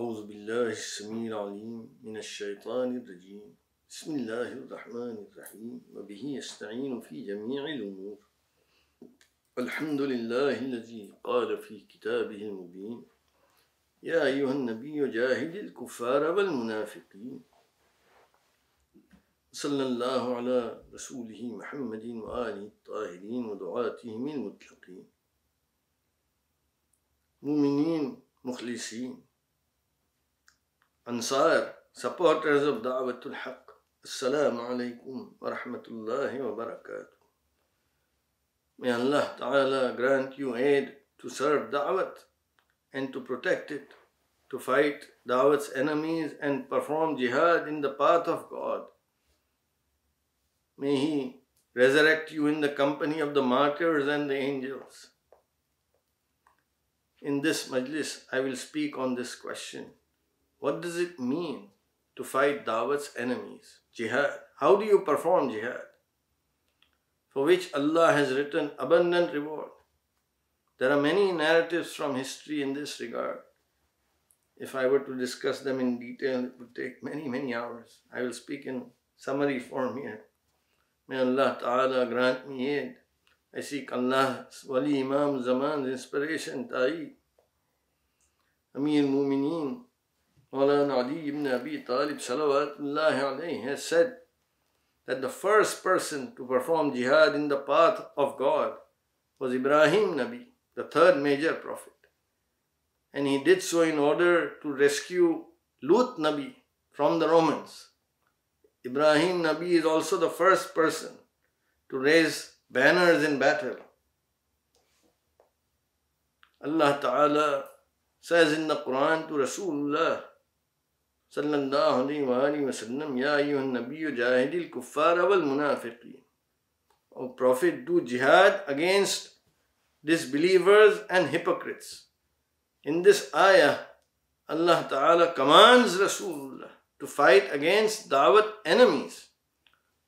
أعوذ بالله السميع العليم من الشيطان الرجيم. بسم الله الرحمن الرحيم. وبه يستعين في جميع الأمور. الحمد لله الذي قال في كتابه المبين. يا أيها النبي جاهد الكفار والمنافقين. صلى الله على رسوله محمد وآله الطاهرين ودعاتهم المطلقين. مؤمنين مخلصين. Ansar, supporters of Da'watul Haq, Assalamu alaikum wa rahmatullahi wa barakatuh. May Allah Ta'ala grant you aid to serve Da'wat and to protect it, to fight Da'wat's enemies and perform jihad in the path of God. May He resurrect you in the company of the martyrs and the angels. In this majlis, I will speak on this question. What does it mean to fight Dawat's enemies? Jihad. How do you perform jihad? For which Allah has written abundant reward. There are many narratives from history in this regard. If I were to discuss them in detail, it would take many, many hours. I will speak in summary form here. May Allah Ta'ala grant me aid. I seek Allah's Wali Imam Zaman's inspiration, Ta'i. Amir Mumineen, Maulana Ali ibn Abi Talib alayhi has said that the first person to perform jihad in the path of God was Ibrahim Nabi, the third major prophet. And he did so in order to rescue Lut Nabi from the Romans. Ibrahim Nabi is also the first person to raise banners in battle. Allah Ta'ala says in the Quran to Rasulullah صلى الله عليه وآله وسلم يا أيها النبي جاهد الكفار والمنافقين O Prophet, do jihad against disbelievers and hypocrites. In this ayah, Allah Ta'ala commands Rasulullah to fight against Dawat enemies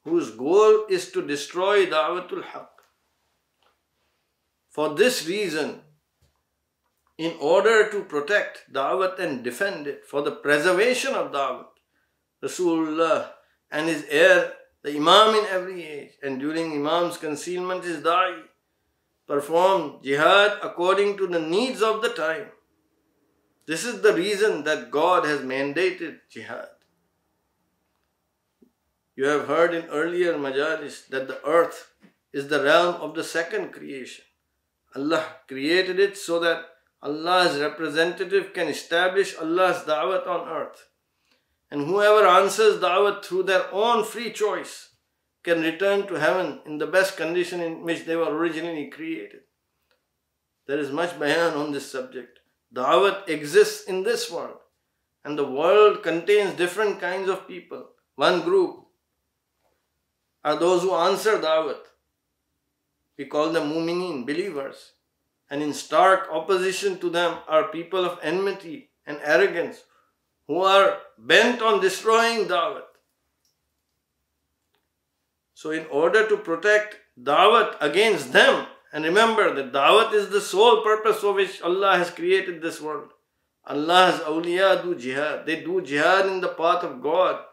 whose goal is to destroy Da'watul Haq. For this reason, in order to protect Dawat and defend it for the preservation of Dawat. Rasulullah and his heir, the Imam in every age, and during Imam's concealment, his Da'i, performed jihad according to the needs of the time. This is the reason that God has mandated jihad. You have heard in earlier majalis that the earth is the realm of the second creation. Allah created it so that Allah's representative can establish Allah's da'wat on earth. And whoever answers da'wat through their own free choice can return to heaven in the best condition in which they were originally created. There is much bayan on this subject. Da'wat exists in this world, and the world contains different kinds of people. One group are those who answer da'wat. We call them mu'mineen, believers and in stark opposition to them are people of enmity and arrogance who are bent on destroying Dawat. So, in order to protect Dawat against them, and remember that Dawat is the sole purpose for which Allah has created this world. Allah's awliya do jihad. They do jihad in the path of God,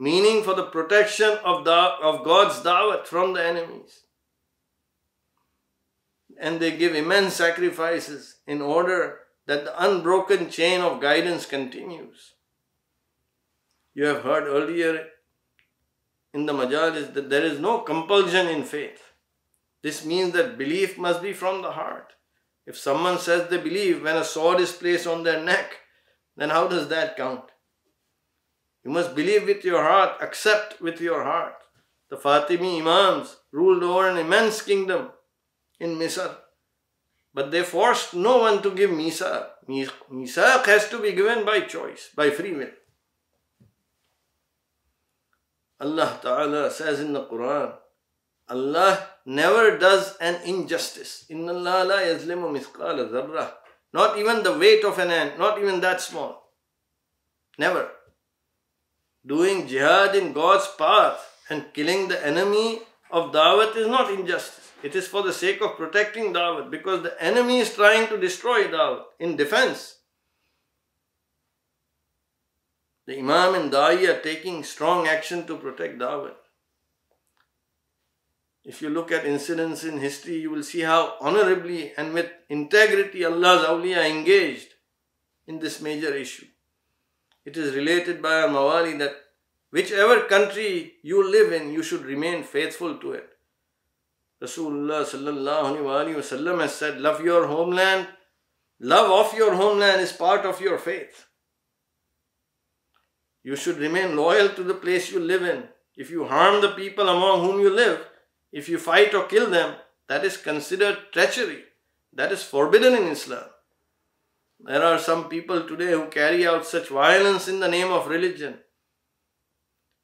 meaning for the protection of, da- of God's da'wat from the enemies and they give immense sacrifices in order that the unbroken chain of guidance continues. You have heard earlier in the majalis that there is no compulsion in faith. This means that belief must be from the heart. If someone says they believe when a sword is placed on their neck, then how does that count? You must believe with your heart, accept with your heart. The Fatimi Imams ruled over an immense kingdom in Misr. But they forced no one to give Misaq. Misaq has to be given by choice, by free will. Allah Ta'ala says in the Quran, Allah never does an injustice. Inna Allah la yazlimu mithqala dharra. Not even the weight of an ant, not even that small. Never. Doing jihad in God's path and killing the enemy of da'wat is not injustice. It is for the sake of protecting Dawat because the enemy is trying to destroy Dawat in defense. The Imam and Da'i are taking strong action to protect Dawat. If you look at incidents in history, you will see how honorably and with integrity Allah's awliya engaged in this major issue. It is related by our Mawali that whichever country you live in, you should remain faithful to it. Rasulullah sallallahu wasallam has said, "Love your homeland. Love of your homeland is part of your faith. You should remain loyal to the place you live in. If you harm the people among whom you live, if you fight or kill them, that is considered treachery. That is forbidden in Islam. There are some people today who carry out such violence in the name of religion.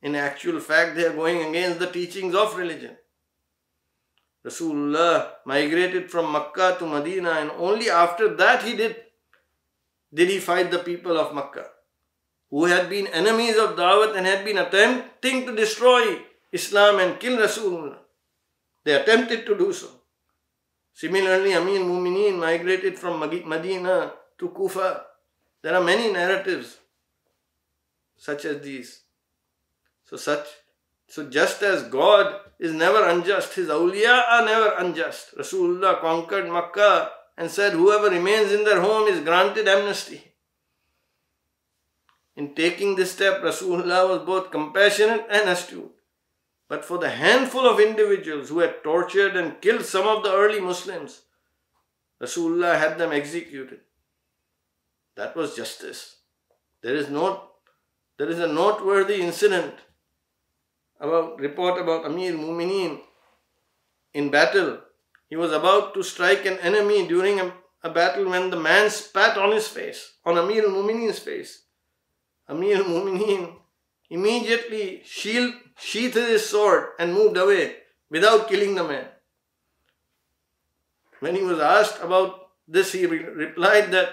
In actual fact, they are going against the teachings of religion. Rasulullah migrated from Makkah to Medina, and only after that he did did he fight the people of Makkah, who had been enemies of Dawat and had been attempting to destroy Islam and kill Rasulullah. They attempted to do so. Similarly, Amir Mumineen migrated from Medina to Kufa. There are many narratives such as these. So such so just as God is never unjust, his awliya are never unjust. Rasulullah conquered Makkah and said, Whoever remains in their home is granted amnesty. In taking this step, Rasulullah was both compassionate and astute. But for the handful of individuals who had tortured and killed some of the early Muslims, Rasulullah had them executed. That was justice. There is no there is a noteworthy incident about report about Amir Mumineen in battle. He was about to strike an enemy during a, a battle when the man spat on his face, on Amir Mumineen's face. Amir Mumineen immediately shield, sheathed his sword and moved away without killing the man. When he was asked about this, he re- replied that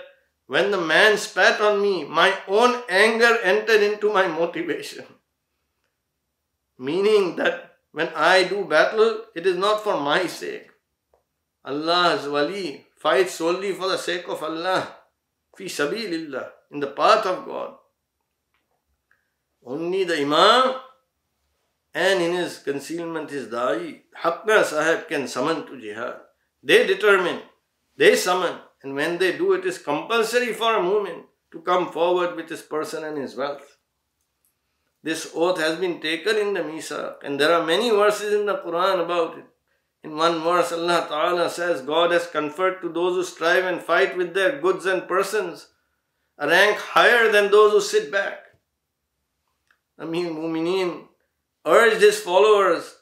when the man spat on me, my own anger entered into my motivation. Meaning that when I do battle, it is not for my sake. Allah's wali fights solely for the sake of Allah. Fi sabilillah, in the path of God. Only the Imam and in his concealment his da'i, Hakna Sahib can summon to jihad. They determine, they summon, and when they do, it is compulsory for a mu'min to come forward with his person and his wealth. This oath has been taken in the Misaq, and there are many verses in the Quran about it. In one verse, Allah Ta'ala says, God has conferred to those who strive and fight with their goods and persons a rank higher than those who sit back. Amir Mumineen urged his followers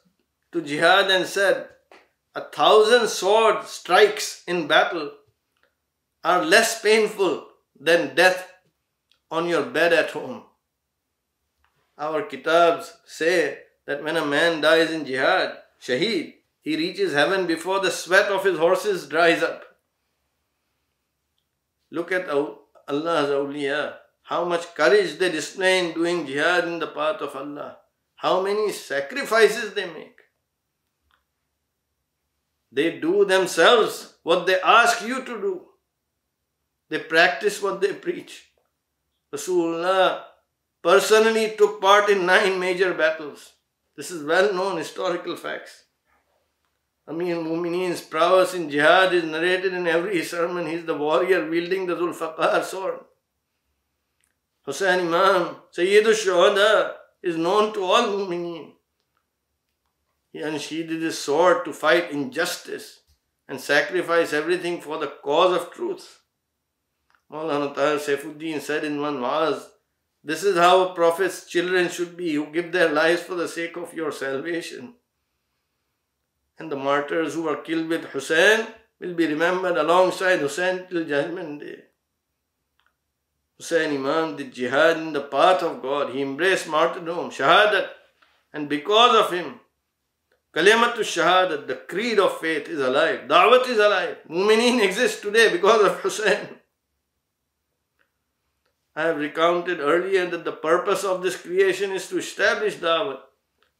to jihad and said, A thousand sword strikes in battle are less painful than death on your bed at home. Our kitabs say that when a man dies in jihad, shaheed, he reaches heaven before the sweat of his horses dries up. Look at Allah's awliya, how much courage they display in doing jihad in the path of Allah, how many sacrifices they make. They do themselves what they ask you to do. They practice what they preach. Rasulullah personally took part in nine major battles. This is well known historical facts. Amir Mumineen's prowess in jihad is narrated in every sermon. He is the warrior wielding the Zulfaqar sword. Hussein Imam, Sayyidul Shuhada, is known to all Mumineen. He unsheathed his sword to fight injustice and sacrifice everything for the cause of truth. Maulana Tahir Saifuddin said in one was, This is how a prophet's children should be, who give their lives for the sake of your salvation. And the martyrs who were killed with Hussein will be remembered alongside Hussein till Judgment Day. Hussein Imam did jihad in the path of God. He embraced martyrdom, shahadat, and because of him, Kalimatu Shahadat, the creed of faith, is alive. Dawat is alive. Mumineen exists today because of Hussein. I have recounted earlier that the purpose of this creation is to establish Dawat,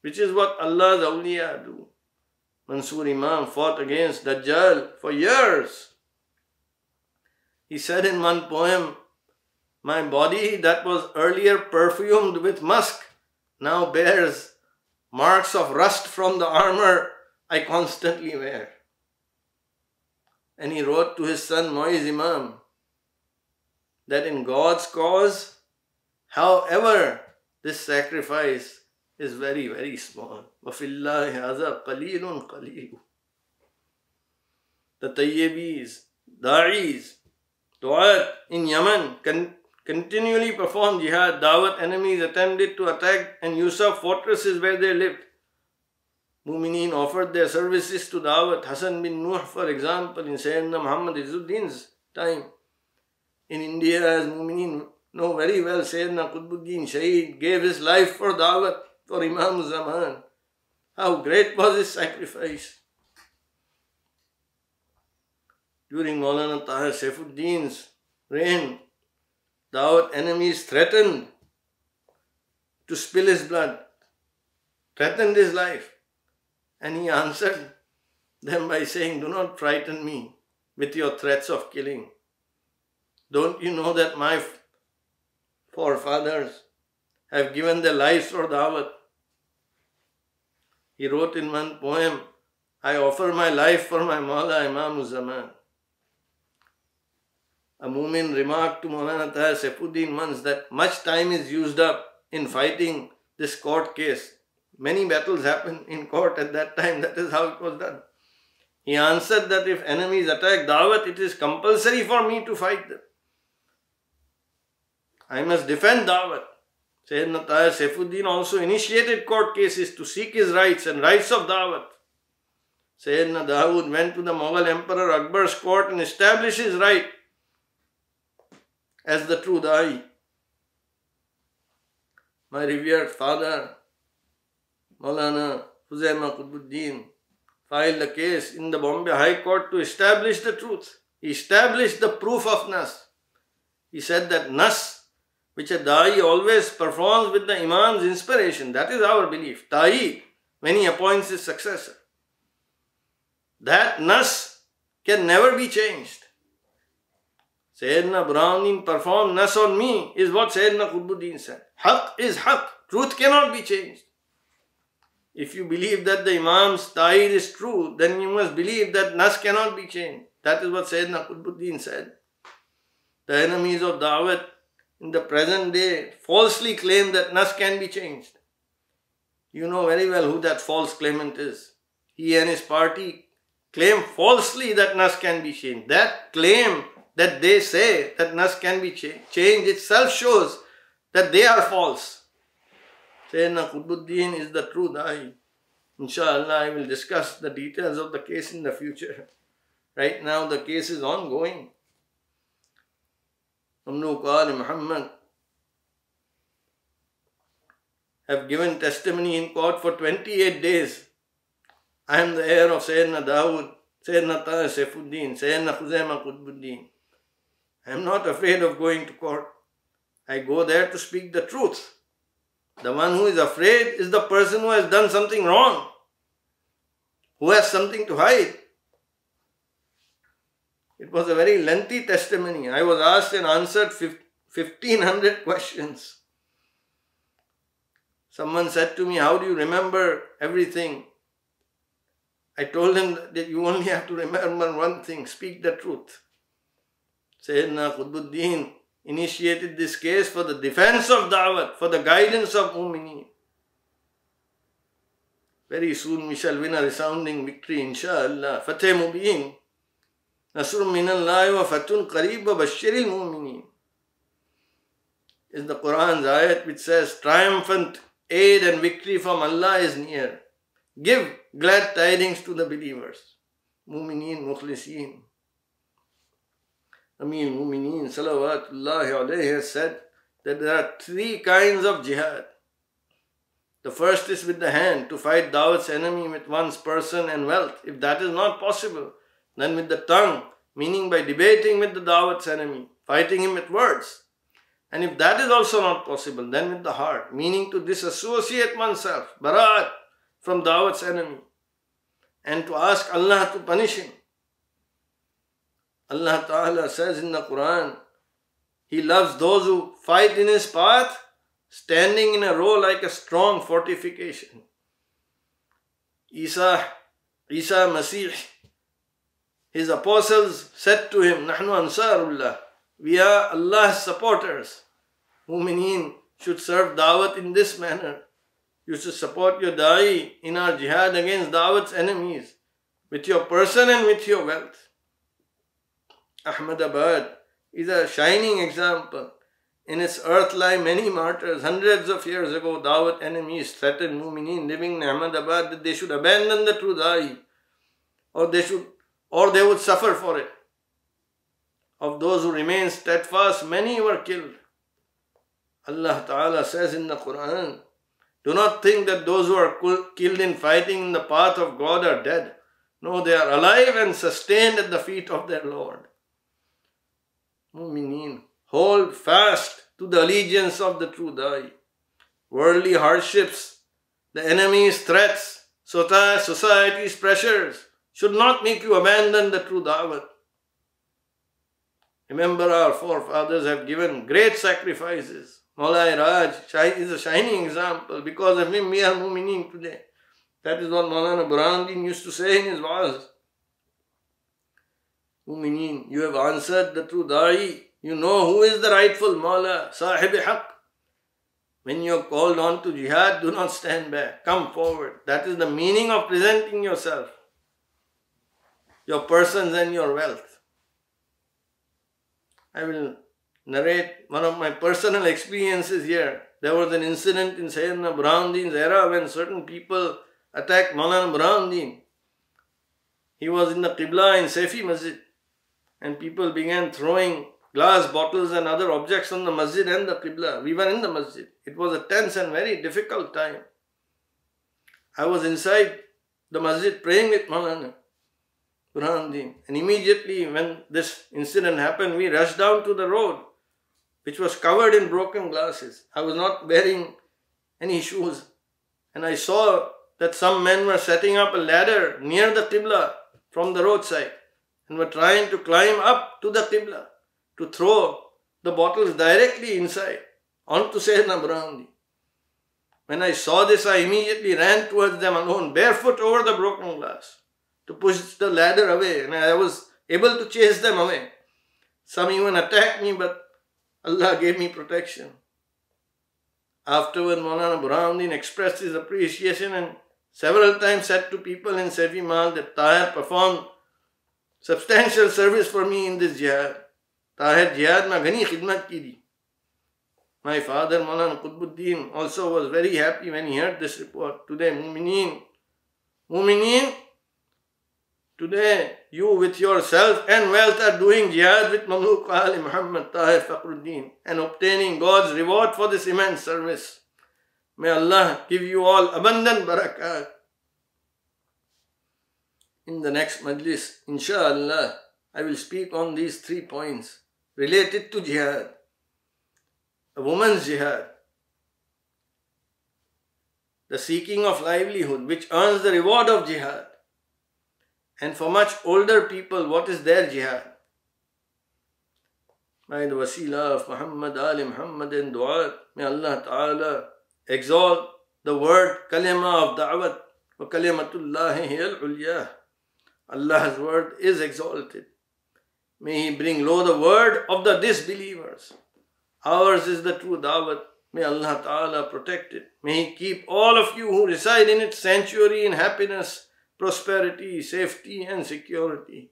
which is what Allah's awliya do. Mansur Imam fought against Dajjal for years. He said in one poem, My body that was earlier perfumed with musk now bears marks of rust from the armor I constantly wear. And he wrote to his son Moiz Imam that in God's cause, however, this sacrifice is very, very small. The Tayyibis, Da'is, Du'at in Yemen con- continually performed jihad. Dawat enemies attempted to attack and usurp fortresses where they lived. Mumineen offered their services to Dawat. Hassan bin Nuh, for example, in Sayyidina Muhammad Izzuddin's time. In India, as Mumineen know very well, Sayyidina Qutbuddin Shaheed gave his life for Dawat, for Imam Zaman. How great was his sacrifice. During Maulana Tahir Saifuddin's reign, Dawat enemies threatened to spill his blood, threatened his life. And he answered them by saying, Do not frighten me with your threats of killing. Don't you know that my forefathers have given their lives for Dawat? He wrote in one poem, I offer my life for my Mawla Imam Zaman. A Mumin remarked to Maulana Tahir Saifuddin once that much time is used up in fighting this court case. Many battles happened in court at that time. That is how it was done. He answered that if enemies attack Dawat, it is compulsory for me to fight them. I must defend Dawat. Saifuddin also initiated court cases to seek his rights and rights of Dawat. Sayyidina Dawood went to the Mughal Emperor Akbar's court and established his right as the true Dai. My revered father, Maulana Khuzaima Qutbuddin, filed a case in the Bombay High Court to establish the truth. He established the proof of Nas. He said that Nas, which a Dai always performs with the Imam's inspiration, that is our belief. Dai, when he appoints his successor, that Nas can never be changed. Sayyidina Burhanuddin performed nas on me is what Sayyidina Qutbuddin said. Haq is haq. Truth cannot be changed. If you believe that the Imam's ta'id is true, then you must believe that nas cannot be changed. That is what Sayyidina Qutbuddin said. The enemies of Dawat in the present day falsely claim that nas can be changed. You know very well who that false claimant is. He and his party claim falsely that nas can be changed. That claim that they say that nas can be cha- changed itself shows that they are false. Sayyidina Qutbuddin is the true Dai. Inshallah, I will discuss the details of the case in the future. Right now, the case is ongoing. Mamnu Qari Muhammad have given testimony in court for 28 days. I am the heir of Sayyidina Dawood, Sayyidina Tahir Saifuddin, Sayyidina Khuzaima Qutbuddin. I am not afraid of going to court. I go there to speak the truth. The one who is afraid is the person who has done something wrong, who has something to hide. It was a very lengthy testimony. I was asked and answered 1500 questions. Someone said to me, How do you remember everything? I told him that you only have to remember one thing speak the truth. Sayyidina Qutbuddin initiated this case for the defense of Dawat, for the guidance of Mu'mineen. Very soon we shall win a resounding victory, inshallah. Fateh Mubin. Nasr minallahi wa fatun qareeb bashiril mu'mineen. Is the Quran's ayat which says, triumphant aid and victory from Allah is near. Give glad tidings to the believers. Mu'mineen, mukhliseen. Amir Mumineen Salawatullahi alayhi has said that there are three kinds of jihad. The first is with the hand, to fight Dawat's enemy with one's person and wealth. If that is not possible, then with the tongue, meaning by debating with the Dawat's enemy, fighting him with words. And if that is also not possible, then with the heart, meaning to disassociate oneself, barat, from Dawat's enemy, and to ask Allah to punish him. Allah Ta'ala says in the Quran He loves those who fight in His path, standing in a row like a strong fortification. Isa, Isa Masih, his apostles said to him, Nahnu Ansarullah, we are Allah's supporters. Mu'mineen should serve Dawat in this manner. You should support your Da'i in our jihad against Dawat's enemies with your person and with your wealth. Ahmedabad is a shining example. In its earth lie many martyrs. Hundreds of years ago, Dawat enemies threatened Mu'mineen living in Ahmedabad that they should abandon the true Da'i or they should or they would suffer for it. Of those who remained steadfast, many were killed. Allah Ta'ala says in the Quran, Do not think that those who are killed in fighting in the path of God are dead. No, they are alive and sustained at the feet of their Lord. Mu'mineen, hold fast to the allegiance of the true Da'i. Worldly hardships, the enemy's threats, society's pressures should not make you abandon the true Dawat. Remember, our forefathers have given great sacrifices. Maulai Raj is a shining example. Because of him, we are Mu'mineen today. That is what Maulana Burhanuddin used to say in his wa'az. Mu'mineen, you have answered the true da'i. You know who is the rightful Mawla, Sahib Haq. When you are called on to jihad, do not stand back. Come forward. That is the meaning of presenting yourself, your persons and your wealth. I will narrate one of my personal experiences here. There was an incident in Sayyidina Burhanuddin's era when certain people attacked Maulana Burhanuddin. He was in the Qibla in Saifee Masjid and people began throwing glass bottles and other objects on the masjid and the Qibla. We were in the masjid. It was a tense and very difficult time. I was inside the masjid praying with Maulana Burhanuddin. And immediately when this incident happened, we rushed down to the road, which was covered in broken glasses. I was not wearing any shoes. And I saw that some men were setting up a ladder near the Qibla from the roadside and were trying to climb up to the Qibla to throw the bottles directly inside onto Sayyidina Burhanuddin. When I saw this, I immediately ran towards them alone, barefoot over the broken glass, to push the ladder away and I was able to chase them away. Some even attacked me, but Allah gave me protection. Afterward, Maulana Burhanuddin expressed his appreciation and several times said to people in Saifee Mahal that Tahir performed substantial service for me in this jihad. Tahir jihad ma ghani khidmat ki di. My father Maulana Qutbuddin also was very happy when he heard this report. Today, Mumineen, Mumineen today you with yourself and wealth are doing jihad with Mamluk Ali Muhammad Tahir Fakhruddin and obtaining God's reward for this immense service. May Allah give you all abundant barakat in the next majlis, inshallah, I will speak on these three points related to jihad. A woman's jihad, the seeking of livelihood, which earns the reward of jihad. And for much older people, what is their jihad? By the wasila of Muhammad Ali Muhammad and dua, may Allah Ta'ala exalt the word kalima of da'wat wa kalimatullahi hiya al-ulyah. Allah's word is exalted. May He bring low the word of the disbelievers. Ours is the true dawat. May Allah Ta'ala protect it. May He keep all of you who reside in its sanctuary in happiness, prosperity, safety, and security.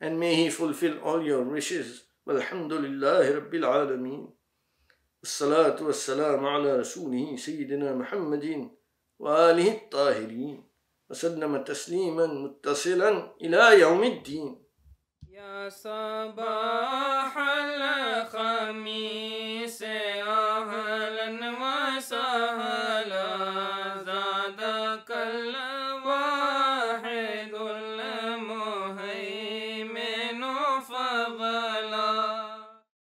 And may He fulfill all your wishes. Walhamdulillahi Rabbil Alameen. والصلاة والسلام على رسوله سيدنا محمد وآله الطاهرين وسلم تسليما متصلا إلى يوم الدين يا صباح الخميس أهلا وسهلا